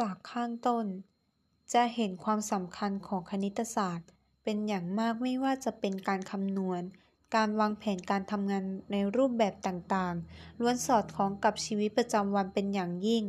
จากข้างต้น จะเห็นความสำคัญของคณิตศาสตร์ เป็นอย่างมากไม่ว่าจะเป็นการคำนวณ การวางแผนการทำงานในรูปแบบต่างๆ ล้วนสอดคล้องกับชีวิตประจำวันเป็นอย่างยิ่ง